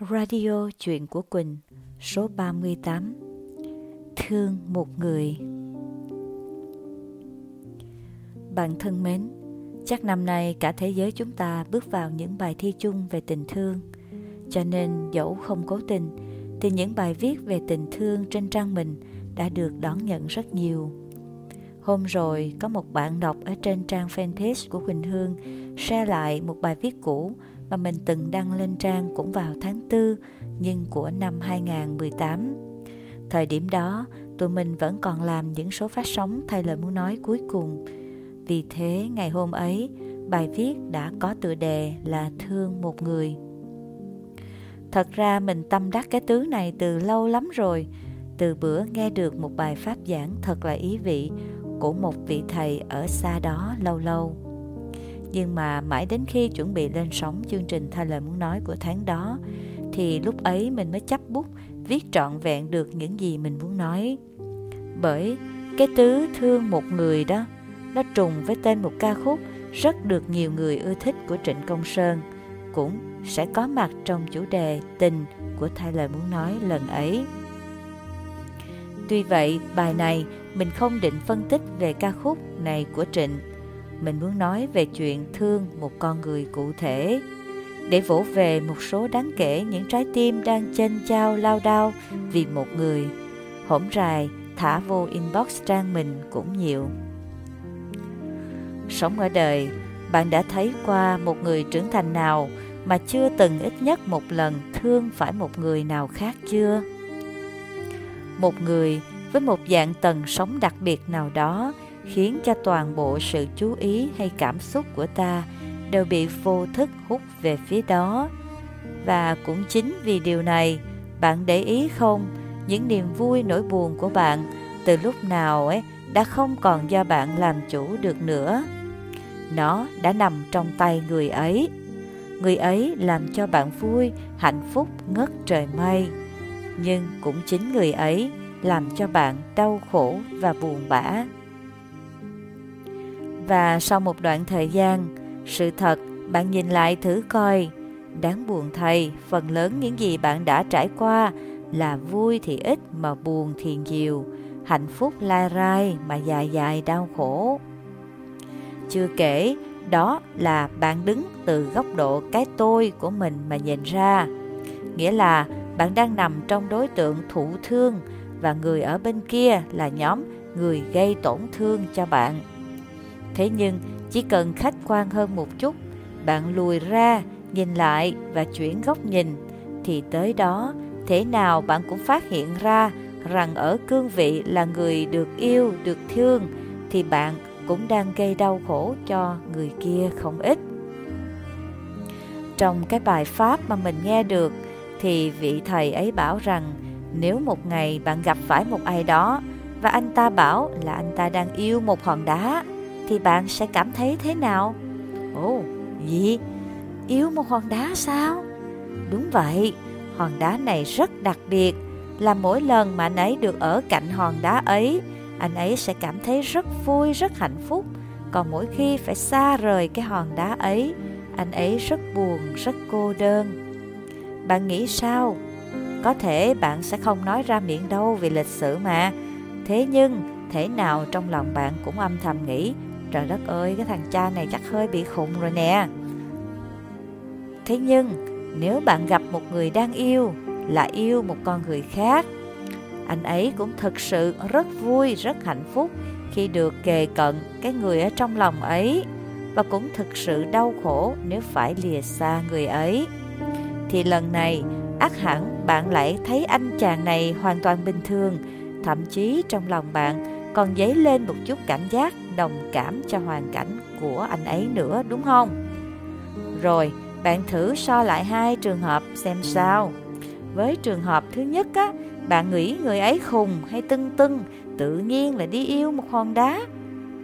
Radio Chuyện của Quỳnh số 38 Thương một người. Bạn thân mến, chắc năm nay cả thế giới chúng ta bước vào những bài thi chung về tình thương. Cho nên dẫu không cố tình thì những bài viết về tình thương trên trang mình đã được đón nhận rất nhiều. Hôm rồi có một bạn đọc ở trên trang fanpage của Quỳnh Hương share lại một bài viết cũ mà mình từng đăng lên trang cũng vào tháng 4 nhưng của năm 2018. Thời điểm đó, tụi mình vẫn còn làm những số phát sóng thay lời muốn nói cuối cùng. Vì thế, ngày hôm ấy, bài viết đã có tựa đề là Thương một người. Thật ra mình tâm đắc cái tứ này từ lâu lắm rồi, từ bữa nghe được một bài pháp giảng thật là ý vị của một vị thầy ở xa đó lâu lâu nhưng mà mãi đến khi chuẩn bị lên sóng chương trình thay lời muốn nói của tháng đó thì lúc ấy mình mới chấp bút viết trọn vẹn được những gì mình muốn nói bởi cái tứ thương một người đó nó trùng với tên một ca khúc rất được nhiều người ưa thích của Trịnh Công Sơn cũng sẽ có mặt trong chủ đề tình của thay lời muốn nói lần ấy. Tuy vậy, bài này mình không định phân tích về ca khúc này của Trịnh mình muốn nói về chuyện thương một con người cụ thể. Để vỗ về một số đáng kể những trái tim đang chênh chao lao đao vì một người, hổm rài thả vô inbox trang mình cũng nhiều. Sống ở đời, bạn đã thấy qua một người trưởng thành nào mà chưa từng ít nhất một lần thương phải một người nào khác chưa? Một người với một dạng tần sống đặc biệt nào đó khiến cho toàn bộ sự chú ý hay cảm xúc của ta đều bị vô thức hút về phía đó. Và cũng chính vì điều này, bạn để ý không, những niềm vui nỗi buồn của bạn từ lúc nào ấy đã không còn do bạn làm chủ được nữa. Nó đã nằm trong tay người ấy. Người ấy làm cho bạn vui, hạnh phúc, ngất trời mây. Nhưng cũng chính người ấy làm cho bạn đau khổ và buồn bã và sau một đoạn thời gian, sự thật bạn nhìn lại thử coi, đáng buồn thay, phần lớn những gì bạn đã trải qua là vui thì ít mà buồn thì nhiều, hạnh phúc lai rai mà dài dài đau khổ. Chưa kể, đó là bạn đứng từ góc độ cái tôi của mình mà nhìn ra. Nghĩa là bạn đang nằm trong đối tượng thụ thương và người ở bên kia là nhóm người gây tổn thương cho bạn. Thế nhưng, chỉ cần khách quan hơn một chút, bạn lùi ra, nhìn lại và chuyển góc nhìn, thì tới đó, thế nào bạn cũng phát hiện ra rằng ở cương vị là người được yêu, được thương, thì bạn cũng đang gây đau khổ cho người kia không ít. Trong cái bài pháp mà mình nghe được, thì vị thầy ấy bảo rằng nếu một ngày bạn gặp phải một ai đó và anh ta bảo là anh ta đang yêu một hòn đá thì bạn sẽ cảm thấy thế nào? Ồ, gì? Yêu một hòn đá sao? Đúng vậy, hòn đá này rất đặc biệt, là mỗi lần mà anh ấy được ở cạnh hòn đá ấy, anh ấy sẽ cảm thấy rất vui, rất hạnh phúc. Còn mỗi khi phải xa rời cái hòn đá ấy, anh ấy rất buồn, rất cô đơn. Bạn nghĩ sao? Có thể bạn sẽ không nói ra miệng đâu vì lịch sử mà. Thế nhưng, thể nào trong lòng bạn cũng âm thầm nghĩ Trời đất ơi, cái thằng cha này chắc hơi bị khùng rồi nè. Thế nhưng, nếu bạn gặp một người đang yêu, là yêu một con người khác, anh ấy cũng thực sự rất vui, rất hạnh phúc khi được kề cận cái người ở trong lòng ấy và cũng thực sự đau khổ nếu phải lìa xa người ấy. Thì lần này, ác hẳn bạn lại thấy anh chàng này hoàn toàn bình thường, thậm chí trong lòng bạn còn dấy lên một chút cảm giác đồng cảm cho hoàn cảnh của anh ấy nữa đúng không? Rồi, bạn thử so lại hai trường hợp xem sao. Với trường hợp thứ nhất á, bạn nghĩ người ấy khùng hay tưng tưng, tự nhiên là đi yêu một hòn đá.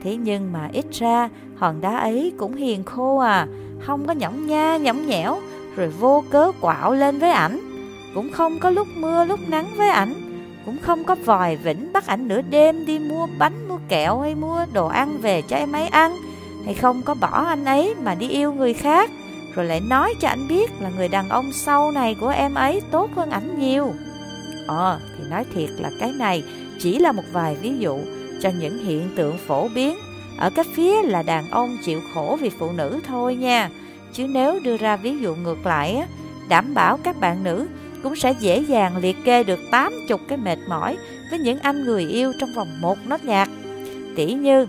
Thế nhưng mà ít ra hòn đá ấy cũng hiền khô à, không có nhõng nha nhõng nhẽo, rồi vô cớ quạo lên với ảnh. Cũng không có lúc mưa lúc nắng với ảnh cũng không có vòi vĩnh bắt ảnh nửa đêm đi mua bánh kẹo hay mua đồ ăn về cho em ấy ăn hay không có bỏ anh ấy mà đi yêu người khác rồi lại nói cho anh biết là người đàn ông sau này của em ấy tốt hơn ảnh nhiều. Ờ, thì nói thiệt là cái này chỉ là một vài ví dụ cho những hiện tượng phổ biến ở các phía là đàn ông chịu khổ vì phụ nữ thôi nha. Chứ nếu đưa ra ví dụ ngược lại, đảm bảo các bạn nữ cũng sẽ dễ dàng liệt kê được 80 cái mệt mỏi với những anh người yêu trong vòng một nốt nhạc. Tỉ như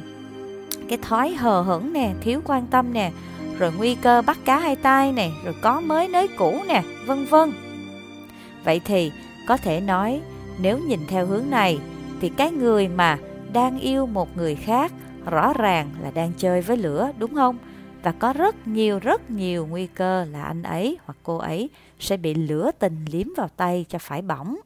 cái thói hờ hững nè, thiếu quan tâm nè, rồi nguy cơ bắt cá hai tay nè, rồi có mới nới cũ nè, vân vân. Vậy thì có thể nói nếu nhìn theo hướng này thì cái người mà đang yêu một người khác rõ ràng là đang chơi với lửa đúng không? Và có rất nhiều rất nhiều nguy cơ là anh ấy hoặc cô ấy sẽ bị lửa tình liếm vào tay cho phải bỏng.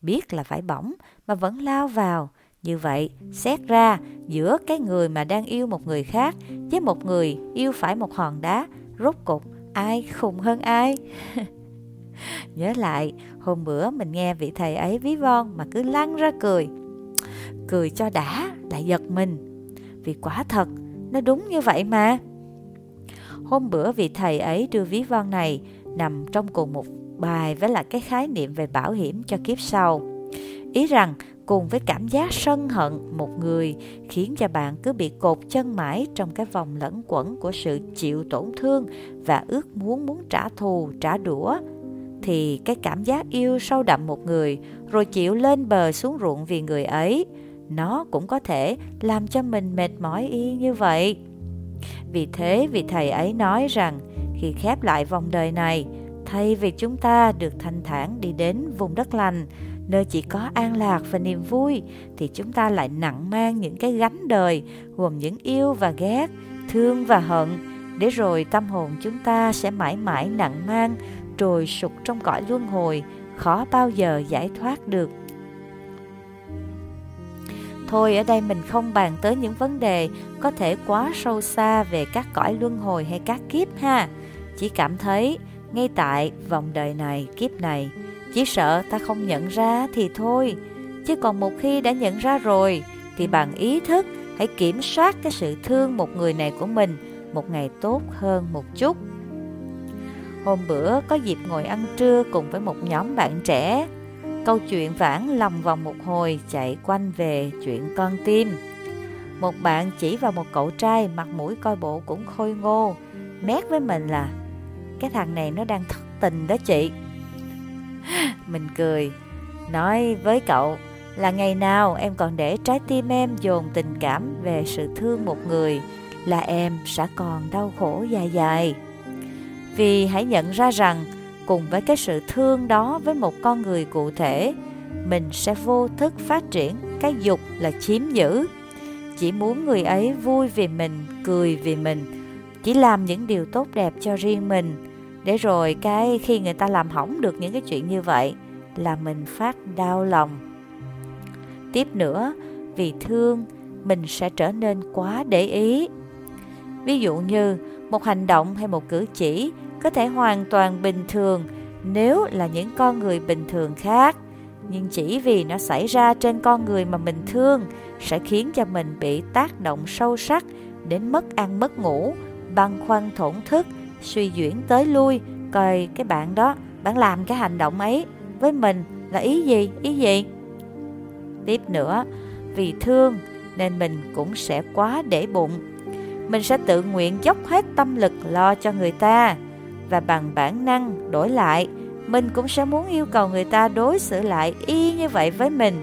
Biết là phải bỏng mà vẫn lao vào. Như vậy, xét ra giữa cái người mà đang yêu một người khác với một người yêu phải một hòn đá, rốt cục ai khùng hơn ai? Nhớ lại, hôm bữa mình nghe vị thầy ấy ví von mà cứ lăn ra cười. Cười cho đã, lại giật mình. Vì quả thật, nó đúng như vậy mà. Hôm bữa vị thầy ấy đưa ví von này nằm trong cùng một bài với lại cái khái niệm về bảo hiểm cho kiếp sau. Ý rằng cùng với cảm giác sân hận một người khiến cho bạn cứ bị cột chân mãi trong cái vòng lẫn quẩn của sự chịu tổn thương và ước muốn muốn trả thù, trả đũa. Thì cái cảm giác yêu sâu đậm một người rồi chịu lên bờ xuống ruộng vì người ấy nó cũng có thể làm cho mình mệt mỏi y như vậy. Vì thế vị thầy ấy nói rằng khi khép lại vòng đời này thay vì chúng ta được thanh thản đi đến vùng đất lành nơi chỉ có an lạc và niềm vui, thì chúng ta lại nặng mang những cái gánh đời, gồm những yêu và ghét, thương và hận. Để rồi tâm hồn chúng ta sẽ mãi mãi nặng mang, trồi sụt trong cõi luân hồi, khó bao giờ giải thoát được. Thôi, ở đây mình không bàn tới những vấn đề có thể quá sâu xa về các cõi luân hồi hay các kiếp ha. Chỉ cảm thấy, ngay tại vòng đời này, kiếp này chỉ sợ ta không nhận ra thì thôi. Chứ còn một khi đã nhận ra rồi, thì bằng ý thức hãy kiểm soát cái sự thương một người này của mình một ngày tốt hơn một chút. Hôm bữa có dịp ngồi ăn trưa cùng với một nhóm bạn trẻ. Câu chuyện vãn lòng vòng một hồi chạy quanh về chuyện con tim. Một bạn chỉ vào một cậu trai mặt mũi coi bộ cũng khôi ngô, mét với mình là, cái thằng này nó đang thất tình đó chị mình cười. Nói với cậu là ngày nào em còn để trái tim em dồn tình cảm về sự thương một người là em sẽ còn đau khổ dài dài. Vì hãy nhận ra rằng cùng với cái sự thương đó với một con người cụ thể, mình sẽ vô thức phát triển cái dục là chiếm giữ. Chỉ muốn người ấy vui vì mình, cười vì mình, chỉ làm những điều tốt đẹp cho riêng mình để rồi cái khi người ta làm hỏng được những cái chuyện như vậy là mình phát đau lòng. Tiếp nữa, vì thương, mình sẽ trở nên quá để ý. Ví dụ như một hành động hay một cử chỉ có thể hoàn toàn bình thường nếu là những con người bình thường khác. Nhưng chỉ vì nó xảy ra trên con người mà mình thương sẽ khiến cho mình bị tác động sâu sắc đến mất ăn mất ngủ, băn khoăn thổn thức suy chuyển tới lui, coi cái bạn đó, bạn làm cái hành động ấy với mình là ý gì ý gì? Tiếp nữa, vì thương nên mình cũng sẽ quá để bụng. Mình sẽ tự nguyện dốc hết tâm lực lo cho người ta. Và bằng bản năng đổi lại, mình cũng sẽ muốn yêu cầu người ta đối xử lại y như vậy với mình.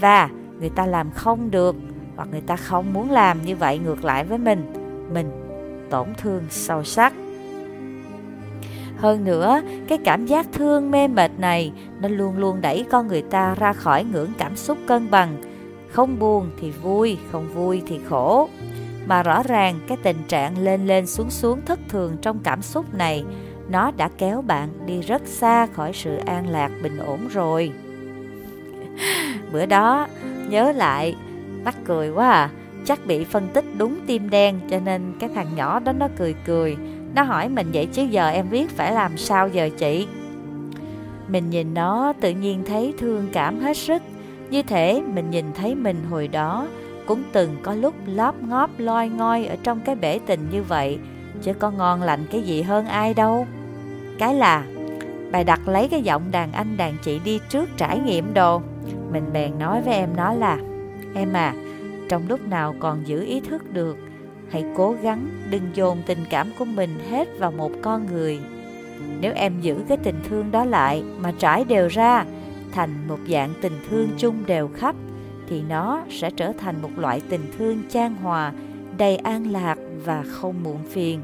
Và người ta làm không được, hoặc người ta không muốn làm như vậy ngược lại với mình mình tổn thương sâu sắc hơn nữa, cái cảm giác thương mê mệt này nó luôn luôn đẩy con người ta ra khỏi ngưỡng cảm xúc cân bằng. Không buồn thì vui, không vui thì khổ. Mà rõ ràng cái tình trạng lên lên xuống xuống thất thường trong cảm xúc này, nó đã kéo bạn đi rất xa khỏi sự an lạc bình ổn rồi. Bữa đó, nhớ lại, mắc cười quá à. Chắc bị phân tích đúng tim đen cho nên cái thằng nhỏ đó nó cười cười nó hỏi mình vậy chứ giờ em viết phải làm sao giờ chị mình nhìn nó tự nhiên thấy thương cảm hết sức như thể mình nhìn thấy mình hồi đó cũng từng có lúc lóp ngóp loi ngoi ở trong cái bể tình như vậy chứ có ngon lành cái gì hơn ai đâu. Cái là bài đặt lấy cái giọng đàn anh đàn chị đi trước trải nghiệm đồ. Mình bèn nói với em nó là Em à, trong lúc nào còn giữ ý thức được Hãy cố gắng đừng dồn tình cảm của mình hết vào một con người. Nếu em giữ cái tình thương đó lại mà trải đều ra Thành một dạng tình thương chung đều khắp Thì nó sẽ trở thành một loại tình thương chan hòa Đầy an lạc và không muộn phiền.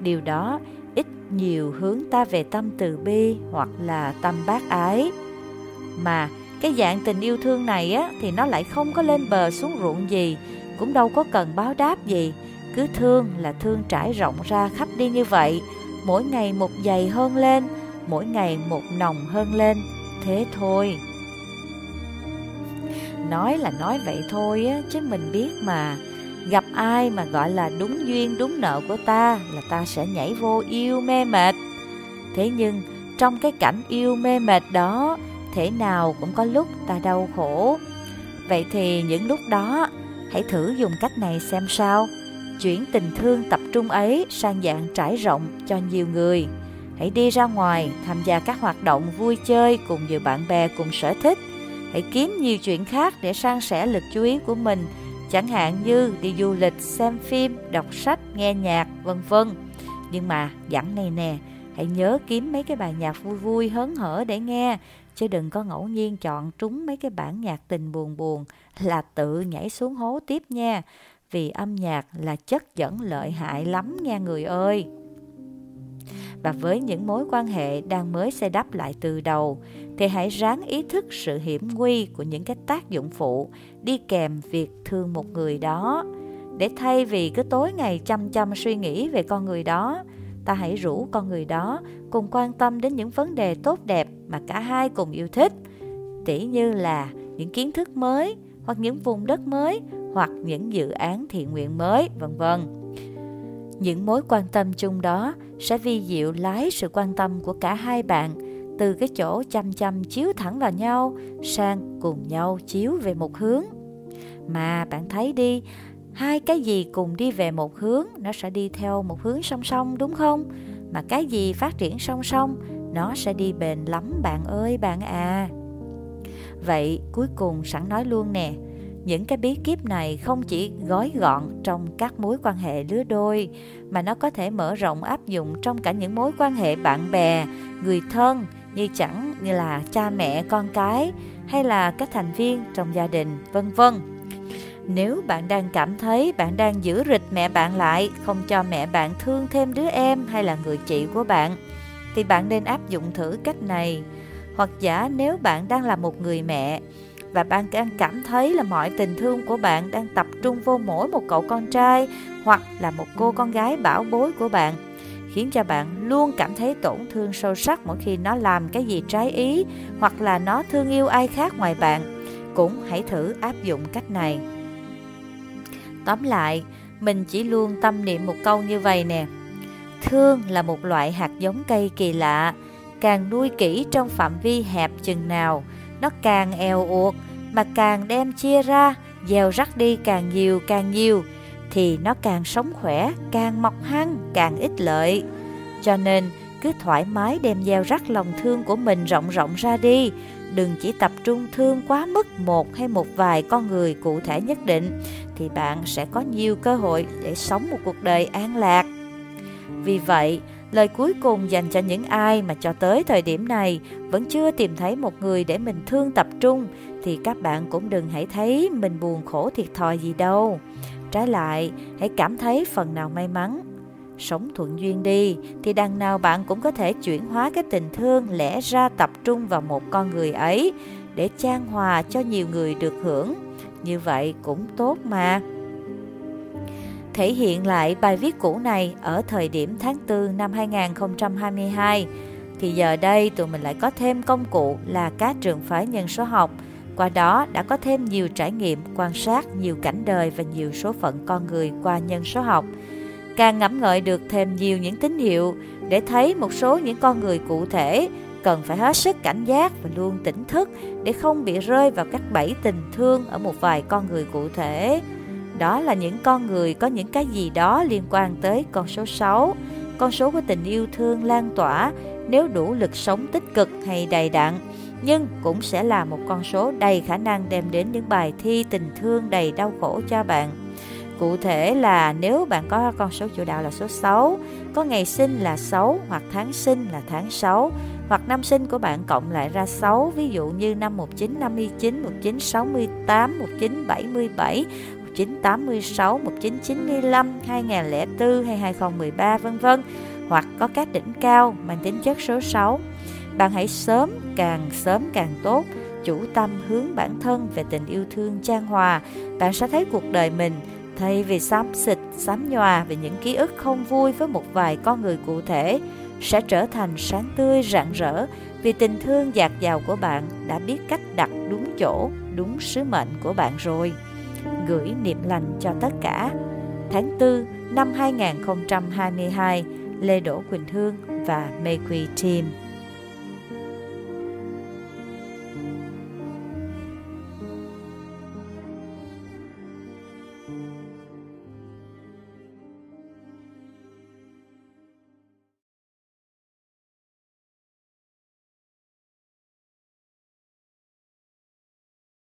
Điều đó ít nhiều hướng ta về tâm từ bi hoặc là tâm bác ái. Mà cái dạng tình yêu thương này á thì nó lại không có lên bờ xuống ruộng gì, cũng đâu có cần báo đáp gì, cứ thương là thương trải rộng ra khắp đi như vậy, mỗi ngày một dày hơn lên, mỗi ngày một nồng hơn lên, thế thôi. Nói là nói vậy thôi á, chứ mình biết mà, gặp ai mà gọi là đúng duyên đúng nợ của ta là ta sẽ nhảy vô yêu mê mệt. Thế nhưng trong cái cảnh yêu mê mệt đó thể nào cũng có lúc ta đau khổ. Vậy thì những lúc đó, hãy thử dùng cách này xem sao. Chuyển tình thương tập trung ấy sang dạng trải rộng cho nhiều người. Hãy đi ra ngoài, tham gia các hoạt động vui chơi cùng nhiều bạn bè cùng sở thích. Hãy kiếm nhiều chuyện khác để san sẻ lực chú ý của mình, chẳng hạn như đi du lịch, xem phim, đọc sách, nghe nhạc, vân vân. Nhưng mà dặn này nè, hãy nhớ kiếm mấy cái bài nhạc vui vui hớn hở để nghe, chứ đừng có ngẫu nhiên chọn trúng mấy cái bản nhạc tình buồn buồn là tự nhảy xuống hố tiếp nha. Vì âm nhạc là chất dẫn lợi hại lắm nha người ơi. Và với những mối quan hệ đang mới xây đắp lại từ đầu, thì hãy ráng ý thức sự hiểm nguy của những cái tác dụng phụ đi kèm việc thương một người đó. Để thay vì cứ tối ngày chăm chăm suy nghĩ về con người đó, ta hãy rủ con người đó cùng quan tâm đến những vấn đề tốt đẹp mà cả hai cùng yêu thích. Tỉ như là những kiến thức mới, hoặc những vùng đất mới, hoặc những dự án thiện nguyện mới, vân vân. Những mối quan tâm chung đó sẽ vi diệu lái sự quan tâm của cả hai bạn từ cái chỗ chăm chăm chiếu thẳng vào nhau sang cùng nhau chiếu về một hướng. Mà bạn thấy đi, hai cái gì cùng đi về một hướng, nó sẽ đi theo một hướng song song, đúng không? Mà cái gì phát triển song song, nó sẽ đi bền lắm, bạn ơi, bạn à. Vậy cuối cùng sẵn nói luôn nè, những cái bí kíp này không chỉ gói gọn trong các mối quan hệ lứa đôi, mà nó có thể mở rộng áp dụng trong cả những mối quan hệ bạn bè, người thân, như chẳng như là cha mẹ, con cái, hay là các thành viên trong gia đình, vân vân nếu bạn đang cảm thấy bạn đang giữ rịch mẹ bạn lại, không cho mẹ bạn thương thêm đứa em hay là người chị của bạn, thì bạn nên áp dụng thử cách này. Hoặc giả nếu bạn đang là một người mẹ và bạn đang cảm thấy là mọi tình thương của bạn đang tập trung vô mỗi một cậu con trai hoặc là một cô con gái bảo bối của bạn, khiến cho bạn luôn cảm thấy tổn thương sâu sắc mỗi khi nó làm cái gì trái ý hoặc là nó thương yêu ai khác ngoài bạn, cũng hãy thử áp dụng cách này. Tóm lại, mình chỉ luôn tâm niệm một câu như vậy nè. Thương là một loại hạt giống cây kỳ lạ, càng nuôi kỹ trong phạm vi hẹp chừng nào, nó càng eo uột, mà càng đem chia ra, gieo rắc đi càng nhiều càng nhiều, thì nó càng sống khỏe, càng mọc hăng, càng ích lợi. Cho nên, cứ thoải mái đem gieo rắc lòng thương của mình rộng rộng ra đi, đừng chỉ tập trung thương quá mức một hay một vài con người cụ thể nhất định thì bạn sẽ có nhiều cơ hội để sống một cuộc đời an lạc. Vì vậy, lời cuối cùng dành cho những ai mà cho tới thời điểm này vẫn chưa tìm thấy một người để mình thương tập trung thì các bạn cũng đừng hãy thấy mình buồn khổ thiệt thòi gì đâu. Trái lại, hãy cảm thấy phần nào may mắn sống thuận duyên đi, thì đằng nào bạn cũng có thể chuyển hóa cái tình thương lẽ ra tập trung vào một con người ấy, để trang hòa cho nhiều người được hưởng. Như vậy cũng tốt mà. Thể hiện lại bài viết cũ này ở thời điểm tháng 4 năm 2022 thì giờ đây tụi mình lại có thêm công cụ là các trường phái nhân số học. Qua đó đã có thêm nhiều trải nghiệm, quan sát nhiều cảnh đời và nhiều số phận con người qua nhân số học càng ngẫm ngợi được thêm nhiều những tín hiệu để thấy một số những con người cụ thể cần phải hết sức cảnh giác và luôn tỉnh thức để không bị rơi vào các bẫy tình thương ở một vài con người cụ thể. Đó là những con người có những cái gì đó liên quan tới con số 6, con số của tình yêu thương lan tỏa nếu đủ lực sống tích cực hay đầy đặn, nhưng cũng sẽ là một con số đầy khả năng đem đến những bài thi tình thương đầy đau khổ cho bạn. Cụ thể là nếu bạn có con số chủ đạo là số 6, có ngày sinh là 6 hoặc tháng sinh là tháng 6 hoặc năm sinh của bạn cộng lại ra 6, ví dụ như năm 1959, 1968, 1977, 1986, 1995, 2004 hay 2013 vân vân. Hoặc có các đỉnh cao mang tính chất số 6. Bạn hãy sớm, càng sớm càng tốt, chủ tâm hướng bản thân về tình yêu thương trang hòa, bạn sẽ thấy cuộc đời mình thay vì xám xịt, xám nhòa về những ký ức không vui với một vài con người cụ thể, sẽ trở thành sáng tươi rạng rỡ vì tình thương dạt dào của bạn đã biết cách đặt đúng chỗ, đúng sứ mệnh của bạn rồi. Gửi niệm lành cho tất cả. Tháng 4 năm 2022, Lê Đỗ Quỳnh Hương và Mê Quỳ Team